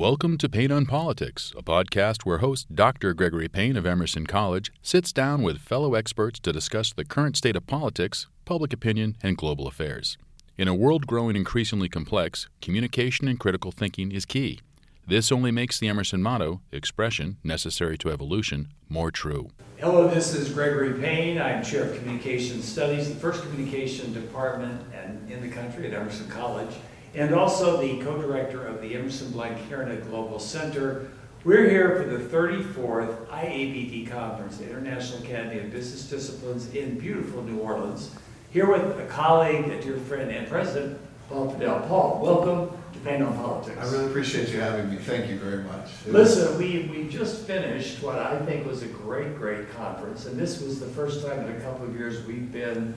Welcome to Payne on Politics, a podcast where host Dr. Gregory Payne of Emerson College sits down with fellow experts to discuss the current state of politics, public opinion, and global affairs. In a world growing increasingly complex, communication and critical thinking is key. This only makes the Emerson motto, expression necessary to evolution, more true. Hello, this is Gregory Payne. I'm Chair of Communication Studies, the first communication department in the country at Emerson College, and also the co-director of the Emerson Blank Blanquerna Global Center. We're here for the 34th IABD Conference, the International Academy of Business Disciplines in beautiful New Orleans. Here with a colleague, a dear friend, and President Paul Fadil. Paul, welcome to Payne on Politics. I really appreciate you having me. Thank you very much. It Listen, we, we just finished what I think was a great, great conference, and this was the first time in a couple of years we've been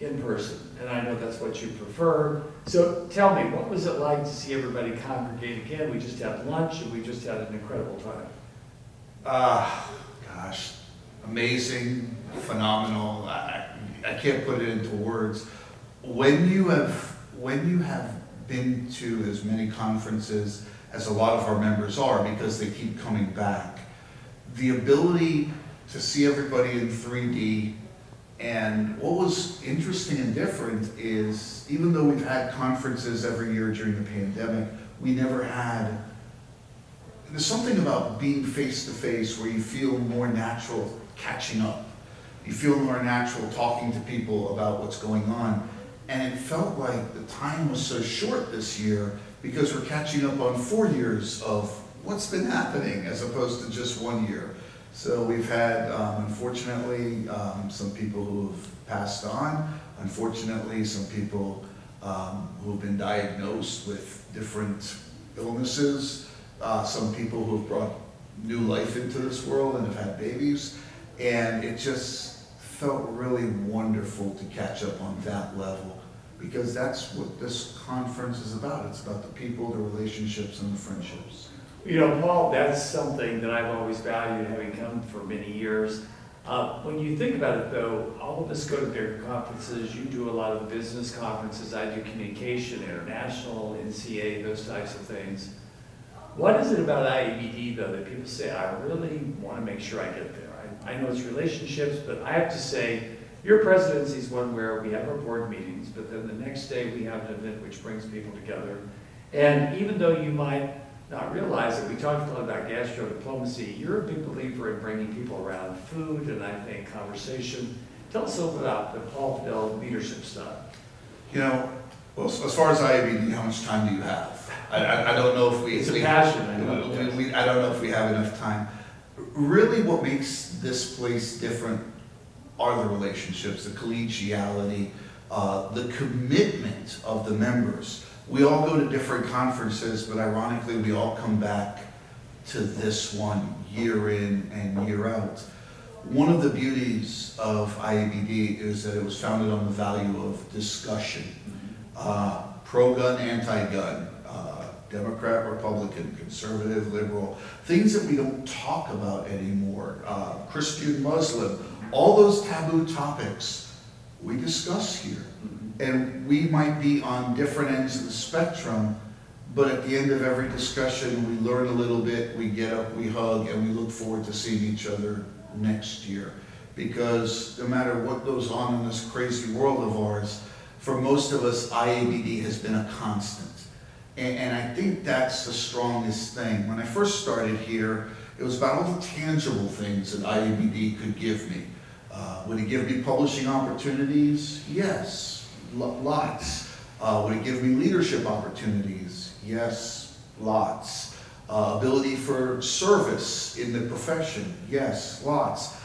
in person, and I know that's what you prefer. So tell me, what was it like to see everybody congregate again? We just had lunch, and we just had an incredible time. Ah, gosh, amazing, phenomenal. I, I can't put it into words. When you have when you have been to as many conferences as a lot of our members are, because they keep coming back, the ability to see everybody in 3D. And what was interesting and different is, even though we've had conferences every year during the pandemic, we never had there's something about being face to face where you feel more natural catching up. You feel more natural talking to people about what's going on. And it felt like the time was so short this year because we're catching up on four years of what's been happening as opposed to just one year. So we've had, um, unfortunately, um, some people who have passed on. Unfortunately, some people um, who have been diagnosed with different illnesses uh, some people who've brought new life into this world and have had babies. And it just felt really wonderful to catch up on that level because that's what this conference is about. It's about the people, the relationships, and the friendships. You know, Paul, that's something that I've always valued, having come for many years. Uh, when you think about it, though, all of us go to bigger conferences. You do a lot of business conferences. I do communication, international, NCA, those types of things. What is it about IABD though that people say, I really want to make sure I get there? I, I know it's relationships, but I have to say, your presidency is one where we have our board meetings, but then the next day we have an event which brings people together. And even though you might not realize that we talked a lot about gastro diplomacy. You're a big believer in bringing people around food and I think conversation. Tell us a little bit about the Paul Fadil leadership style. You know, well, as far as IABD, how much time do you have? I, I, I don't know if we. It's a we- passion, I know. we- we- I don't know if we have enough time. Really, what makes this place different are the relationships, the collegiality, uh, the commitment of the members. We all go to different conferences, but ironically, we all come back to this one year in and year out. One of the beauties of IABD is that it was founded on the value of discussion. Uh, pro-gun, anti-gun, uh, Democrat, Republican, conservative, liberal, things that we don't talk about anymore, uh, Christian, Muslim, all those taboo topics we discuss here. And we might be on different ends of the spectrum, but at the end of every discussion, we learn a little bit, we get up, we hug, and we look forward to seeing each other next year. Because no matter what goes on in this crazy world of ours, for most of us, IABD has been a constant. And, and I think that's the strongest thing. When I first started here, it was about all the tangible things that IABD could give me. Uh, would it give me publishing opportunities? Yes, lots. Uh, would it give me leadership opportunities? Yes, lots. Uh, ability for service in the profession? Yes, lots.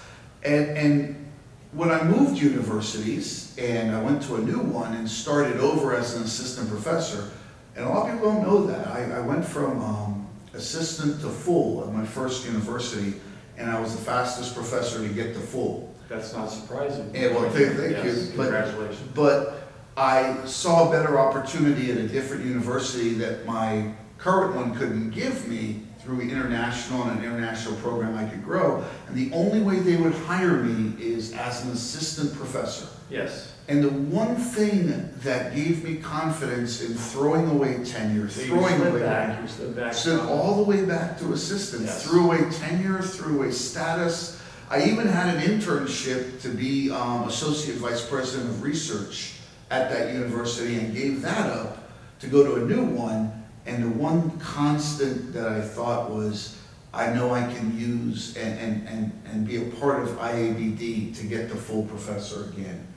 And, and when I moved universities and I went to a new one and started over as an assistant professor, and a lot of people don't know that. I, I went from um, assistant to full at my first university, and I was the fastest professor to get to full. That's not surprising. Yeah, well, thank, thank Yes, you. But- Congratulations. But I saw a better opportunity at a different university that my current one couldn't give me through international and an international program I could grow. And the only way they would hire me is as an assistant professor. Yes. And the one thing that gave me confidence in throwing away tenure, So you throwing away. back, back. All the way back to assistant, Yes. threw away tenure, threw away status. I even had an internship to be um, associate vice president of research at that university and gave that up to go to a new one. And the one constant that I thought was, I know I can use and, and, and, and be a part of IABD to get the full professor again.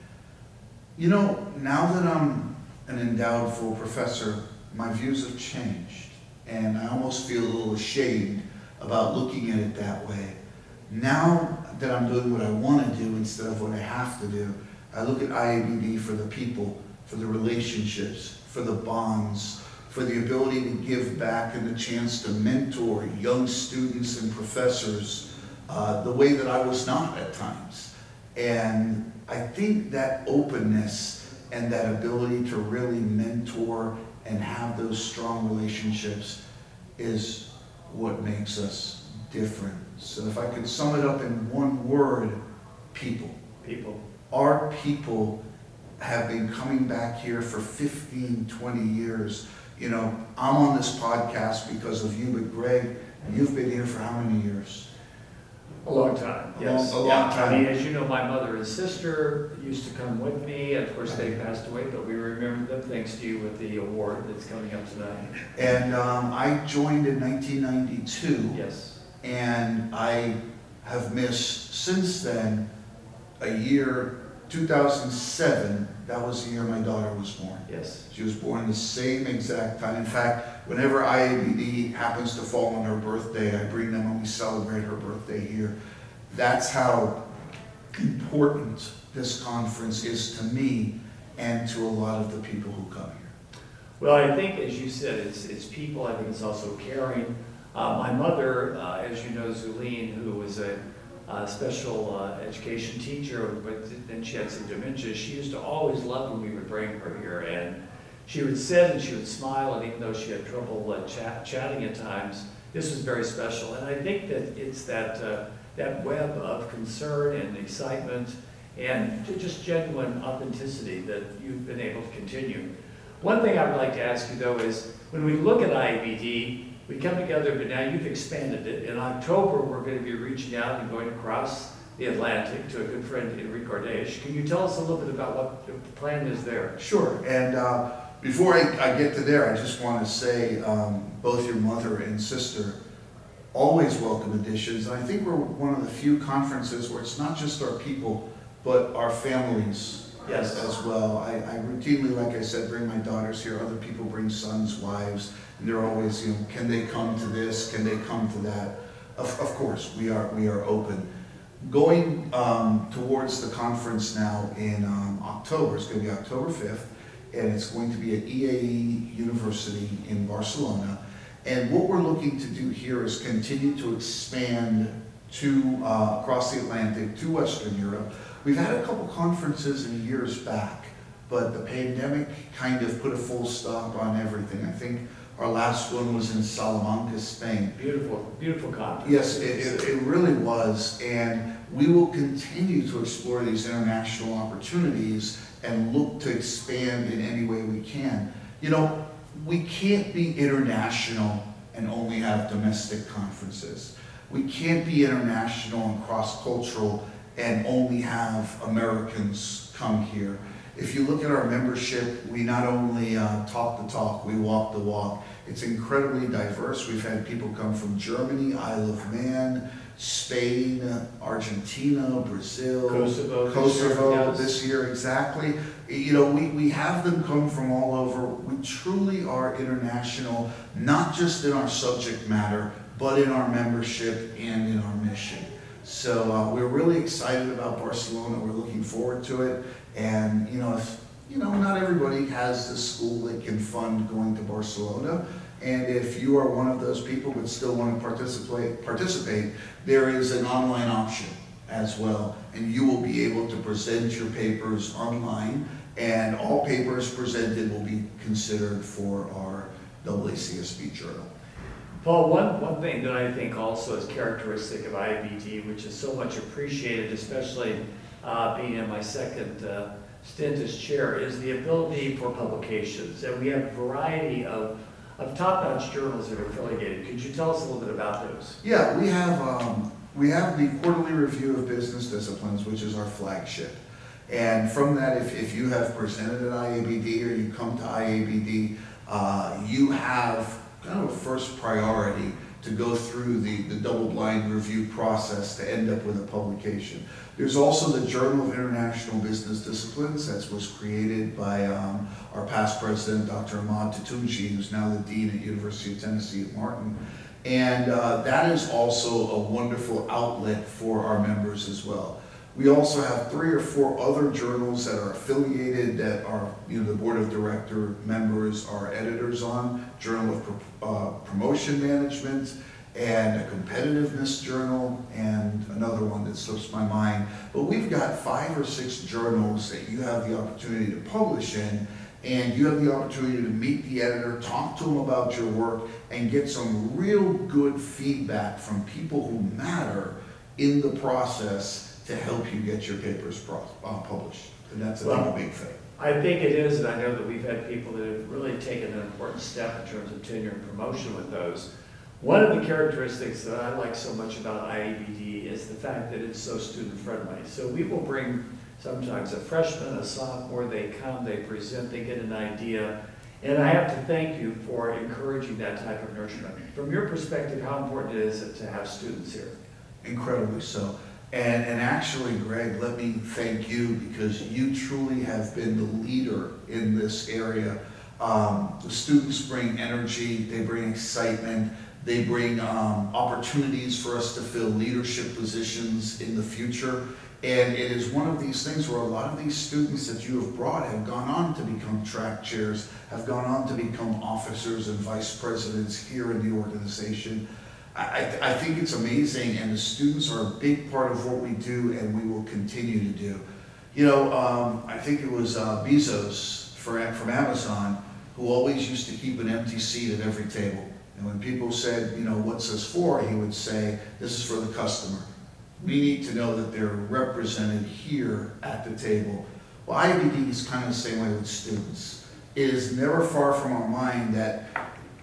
You know, now that I'm an endowed full professor, my views have changed. And I almost feel a little ashamed about looking at it that way. Now that I'm doing what I want to do instead of what I have to do, I look at IABD for the people, for the relationships, for the bonds, for the ability to give back and the chance to mentor young students and professors uh, the way that I was not at times. And I think that openness and that ability to really mentor and have those strong relationships is what makes us different. So if I could sum it up in one word, people. People. Our people have been coming back here for 15, 20 years. You know, I'm on this podcast because of you, but Greg, you've been here for how many years? A long time, A yes. long- a Yeah, long time. I mean, as you know, my mother and sister used to come with me. Of course, they passed away, but we remember them thanks to you with the award that's coming up tonight. And um, I joined in 1992. Yes, And I have missed since then a year, 2007, that was the year my daughter was born. yes. She was born the same exact time. In fact, whenever IABD happens to fall on her birthday, I bring them and we celebrate her birthday here. That's how important this conference is to me and to a lot of the people who come here. Well, I think, as you said, it's, it's people, I think it's also caring. Uh, my mother, uh, as you know, Zuline, who was a, uh special, uh, education teacher, but then she had some dementia, she used to always love when we would bring her here, and she would sit and she would smile, and even though she had trouble uh, chat, chatting at times, this was very special, and I think that it's that, uh, that web of concern and excitement and just genuine authenticity that you've been able to continue. One thing I would like to ask you though is, when we look at IBD, we come together, but now you've expanded it. In October, we're going to be reaching out and going across the Atlantic to a good friend, Enrique Ordeix. Can you tell us a little bit about what the plan is there? Sure, and uh, before I, I get to there, I just want to say, um, both your mother and sister, always welcome additions. I think we're one of the few conferences where it's not just our people, but our families Yes. as well. I, I routinely, like I said, bring my daughters here, other people bring sons, wives, and they're always, you know, can they come to this, can they come to that? Of, of course, we are, we are open. Going um, towards the conference now in um, October, it's going to be October 5th, and it's going to be at EAE University in Barcelona. And what we're looking to do here is continue to expand to, uh, across the Atlantic, to Western Europe. We've had a couple conferences in years back, but the pandemic kind of put a full stop on everything. I think our last one was in Salamanca, Spain. Beautiful, beautiful conference. Yes, it, it, it really was, and we will continue to explore these international opportunities and look to expand in any way we can. You know, we can't be international and only have domestic conferences. We can't be international and cross-cultural and only have Americans come here. If you look at our membership, we not only uh, talk the talk, we walk the walk. It's incredibly diverse. We've had people come from Germany, Isle of Man, Spain, Argentina, Brazil, Kosovo. this year, Kosovo yes. this year, exactly. You know, we, we have them come from all over. We truly are international, not just in our subject matter, but in our membership and in our mission. So uh, we're really excited about Barcelona. We're looking forward to it. And, you know, if, you know, not everybody has the school that can fund going to Barcelona. And if you are one of those people but still want to participate, participate, there is an online option as well. And you will be able to present your papers online. And all papers presented will be considered for our AACSB journal. Paul, one, one thing that I think also is characteristic of IBD, which is so much appreciated, especially uh, being in my second uh, stint as chair is the ability for publications. And we have a variety of, of top-notch journals that are affiliated. Could you tell us a little bit about those? Yeah, we have, um, we have the quarterly review of business disciplines, which is our flagship. And from that, if, if you have presented at IABD or you come to IABD, uh, you have kind of a first priority to go through the, the double-blind review process to end up with a publication. There's also the Journal of International Business Disciplines, that was created by um, our past president, Dr. Ahmad Tootoonchi, who's now the dean at University of Tennessee at Martin. And uh, that is also a wonderful outlet for our members as well. We also have three or four other journals that are affiliated that are, you know, the board of director members are editors on. Journal of Pro- uh, Promotion Management and a competitiveness journal and another one that slips my mind. But we've got five or six journals that you have the opportunity to publish in and you have the opportunity to meet the editor, talk to him about your work, and get some real good feedback from people who matter in the process to help you get your papers pro- uh, published. And that's, I think, a big thing. I think it is, and I know that we've had people that have really taken an important step in terms of tenure and promotion with those. One of the characteristics that I like so much about IABD is the fact that it's so student-friendly. So we will bring sometimes a freshman, a sophomore, they come, they present, they get an idea. And I have to thank you for encouraging that type of nurturing. From your perspective, how important is it to have students here? Incredibly so. And, and actually, Greg, let me thank you because you truly have been the leader in this area. Um, the students bring energy, they bring excitement, they bring um, opportunities for us to fill leadership positions in the future. And it is one of these things where a lot of these students that you have brought have gone on to become track chairs, have gone on to become officers and vice presidents here in the organization. I, I, think it's amazing, and the students are a big part of what we do, and we will continue to do. You know, um, I think it was uh, Bezos for, from Amazon who always used to keep an empty seat at every table. And when people said, you know, what's this for? He would say, this is for the customer. We need to know that they're represented here at the table. Well, IBD is kind of the same way with students. It is never far from our mind that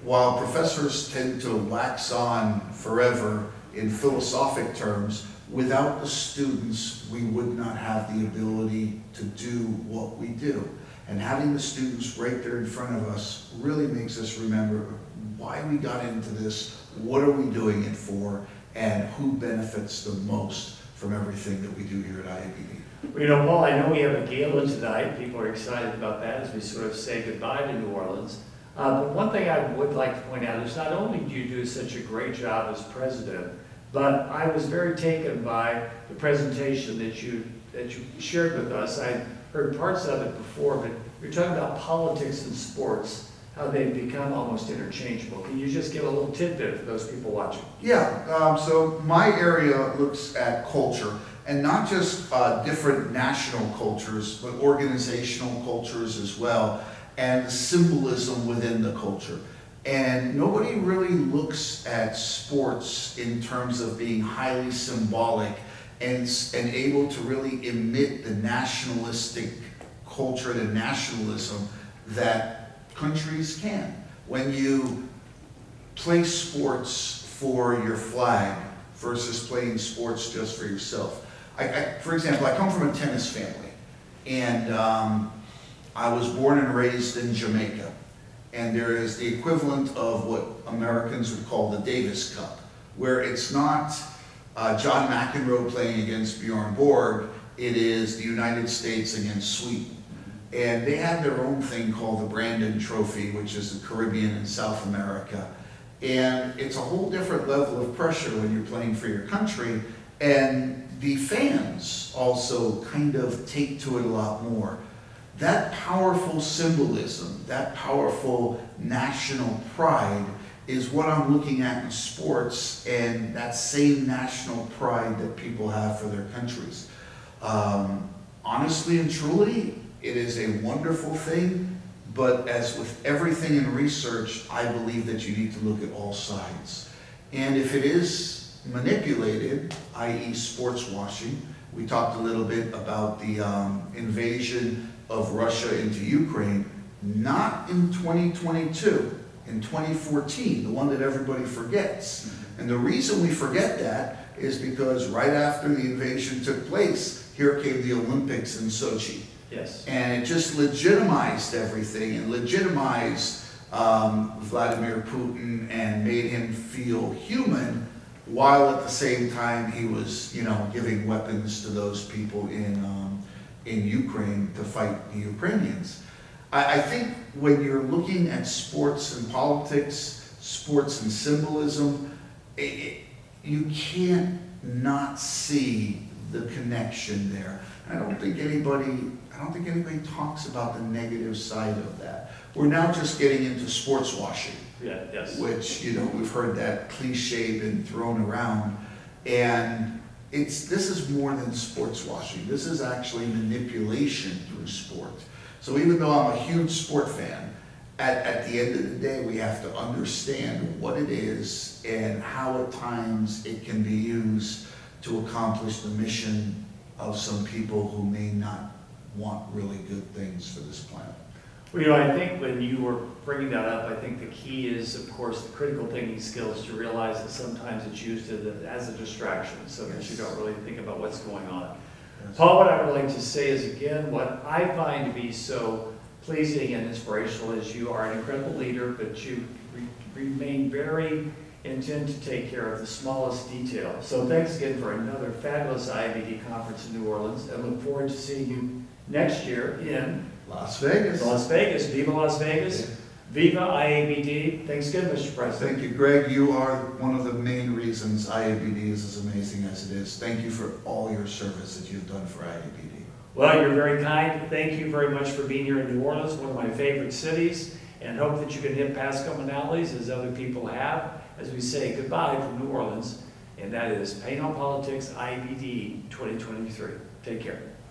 while professors tend to wax on forever in philosophic terms, without the students, we would not have the ability to do what we do. And having the students right there in front of us really makes us remember why we got into this, what are we doing it for, and who benefits the most from everything that we do here at IABD. Well, You know, Paul, I know we have a gala tonight. People are excited about that as we sort of say goodbye to New Orleans. Uh, but one thing I would like to point out is not only do you do such a great job as president, but I was very taken by the presentation that you, that you shared with us. I heard parts of it before, but you're talking about politics and sports, how they've become almost interchangeable. Can you just give a little tidbit for those people watching? Yeah, um, so my area looks at culture, and not just uh, different national cultures, but organizational cultures as well, and symbolism within the culture. And nobody really looks at sports in terms of being highly symbolic and, and able to really emit the nationalistic culture, the nationalism that countries can. When you play sports for your flag versus playing sports just for yourself. I, I, for example, I come from a tennis family, and um, I was born and raised in Jamaica. And there is the equivalent of what Americans would call the Davis Cup, where it's not uh, John McEnroe playing against Bjorn Borg, it is the United States against Sweden. And they had their own thing called the Brandon Trophy, which is the Caribbean and South America. And it's a whole different level of pressure when you're playing for your country. And the fans also kind of take to it a lot more. That powerful symbolism, that powerful national pride is what I'm looking at in sports and that same national pride that people have for their countries. Um, honestly and truly, it is a wonderful thing, but as with everything in research, I believe that you need to look at all sides. And if it is manipulated, i.e. sports washing, We talked a little bit about the um, invasion of Russia into Ukraine, not in 2022, in 2014, the one that everybody forgets. And the reason we forget that is because right after the invasion took place, here came the Olympics in Sochi. Yes. And it just legitimized everything and legitimized um, Vladimir Putin and made him feel human, while at the same time he was, you know, giving weapons to those people in um, in Ukraine to fight the Ukrainians. I, I think when you're looking at sports and politics, sports and symbolism, it, it, you can't not see the connection there. I don't think anybody, I don't think anybody talks about the negative side of that. We're now just getting into sports washing, Yeah, yes. which, you know, we've heard that cliche been thrown around. And it's, this is more than sports washing. This is actually manipulation through sport. So even though I'm a huge sport fan, at, at the end of the day, we have to understand what it is and how at times it can be used to accomplish the mission of some people who may not want really good things for this planet. Well, you know, I think when you were bringing that up, I think the key is, of course, the critical thinking skills to realize that sometimes it's used as a- distraction, so that you don't really think about what's going on. Paul, what I would like to say is, again, what I find to be so pleasing and inspirational is you are an incredible leader, but you re- remain very intent to take care of the smallest detail. So thanks again for another fabulous IBD conference in New Orleans, and look forward to seeing you next year in Las Vegas. Las Vegas. Viva Las Vegas. Viva IABD. Thanks again, Mr. President. Thank you, Greg. You are one of the main reasons IABD is as amazing as it is. Thank you for all your service that you've done for IABD. Well, you're very kind. Thank you very much for being here in New Orleans, one of my favorite cities, and hope that you can hit past commonalities as other people have as we say goodbye from New Orleans. And that is Payne on Politics IBD 2023. Take care.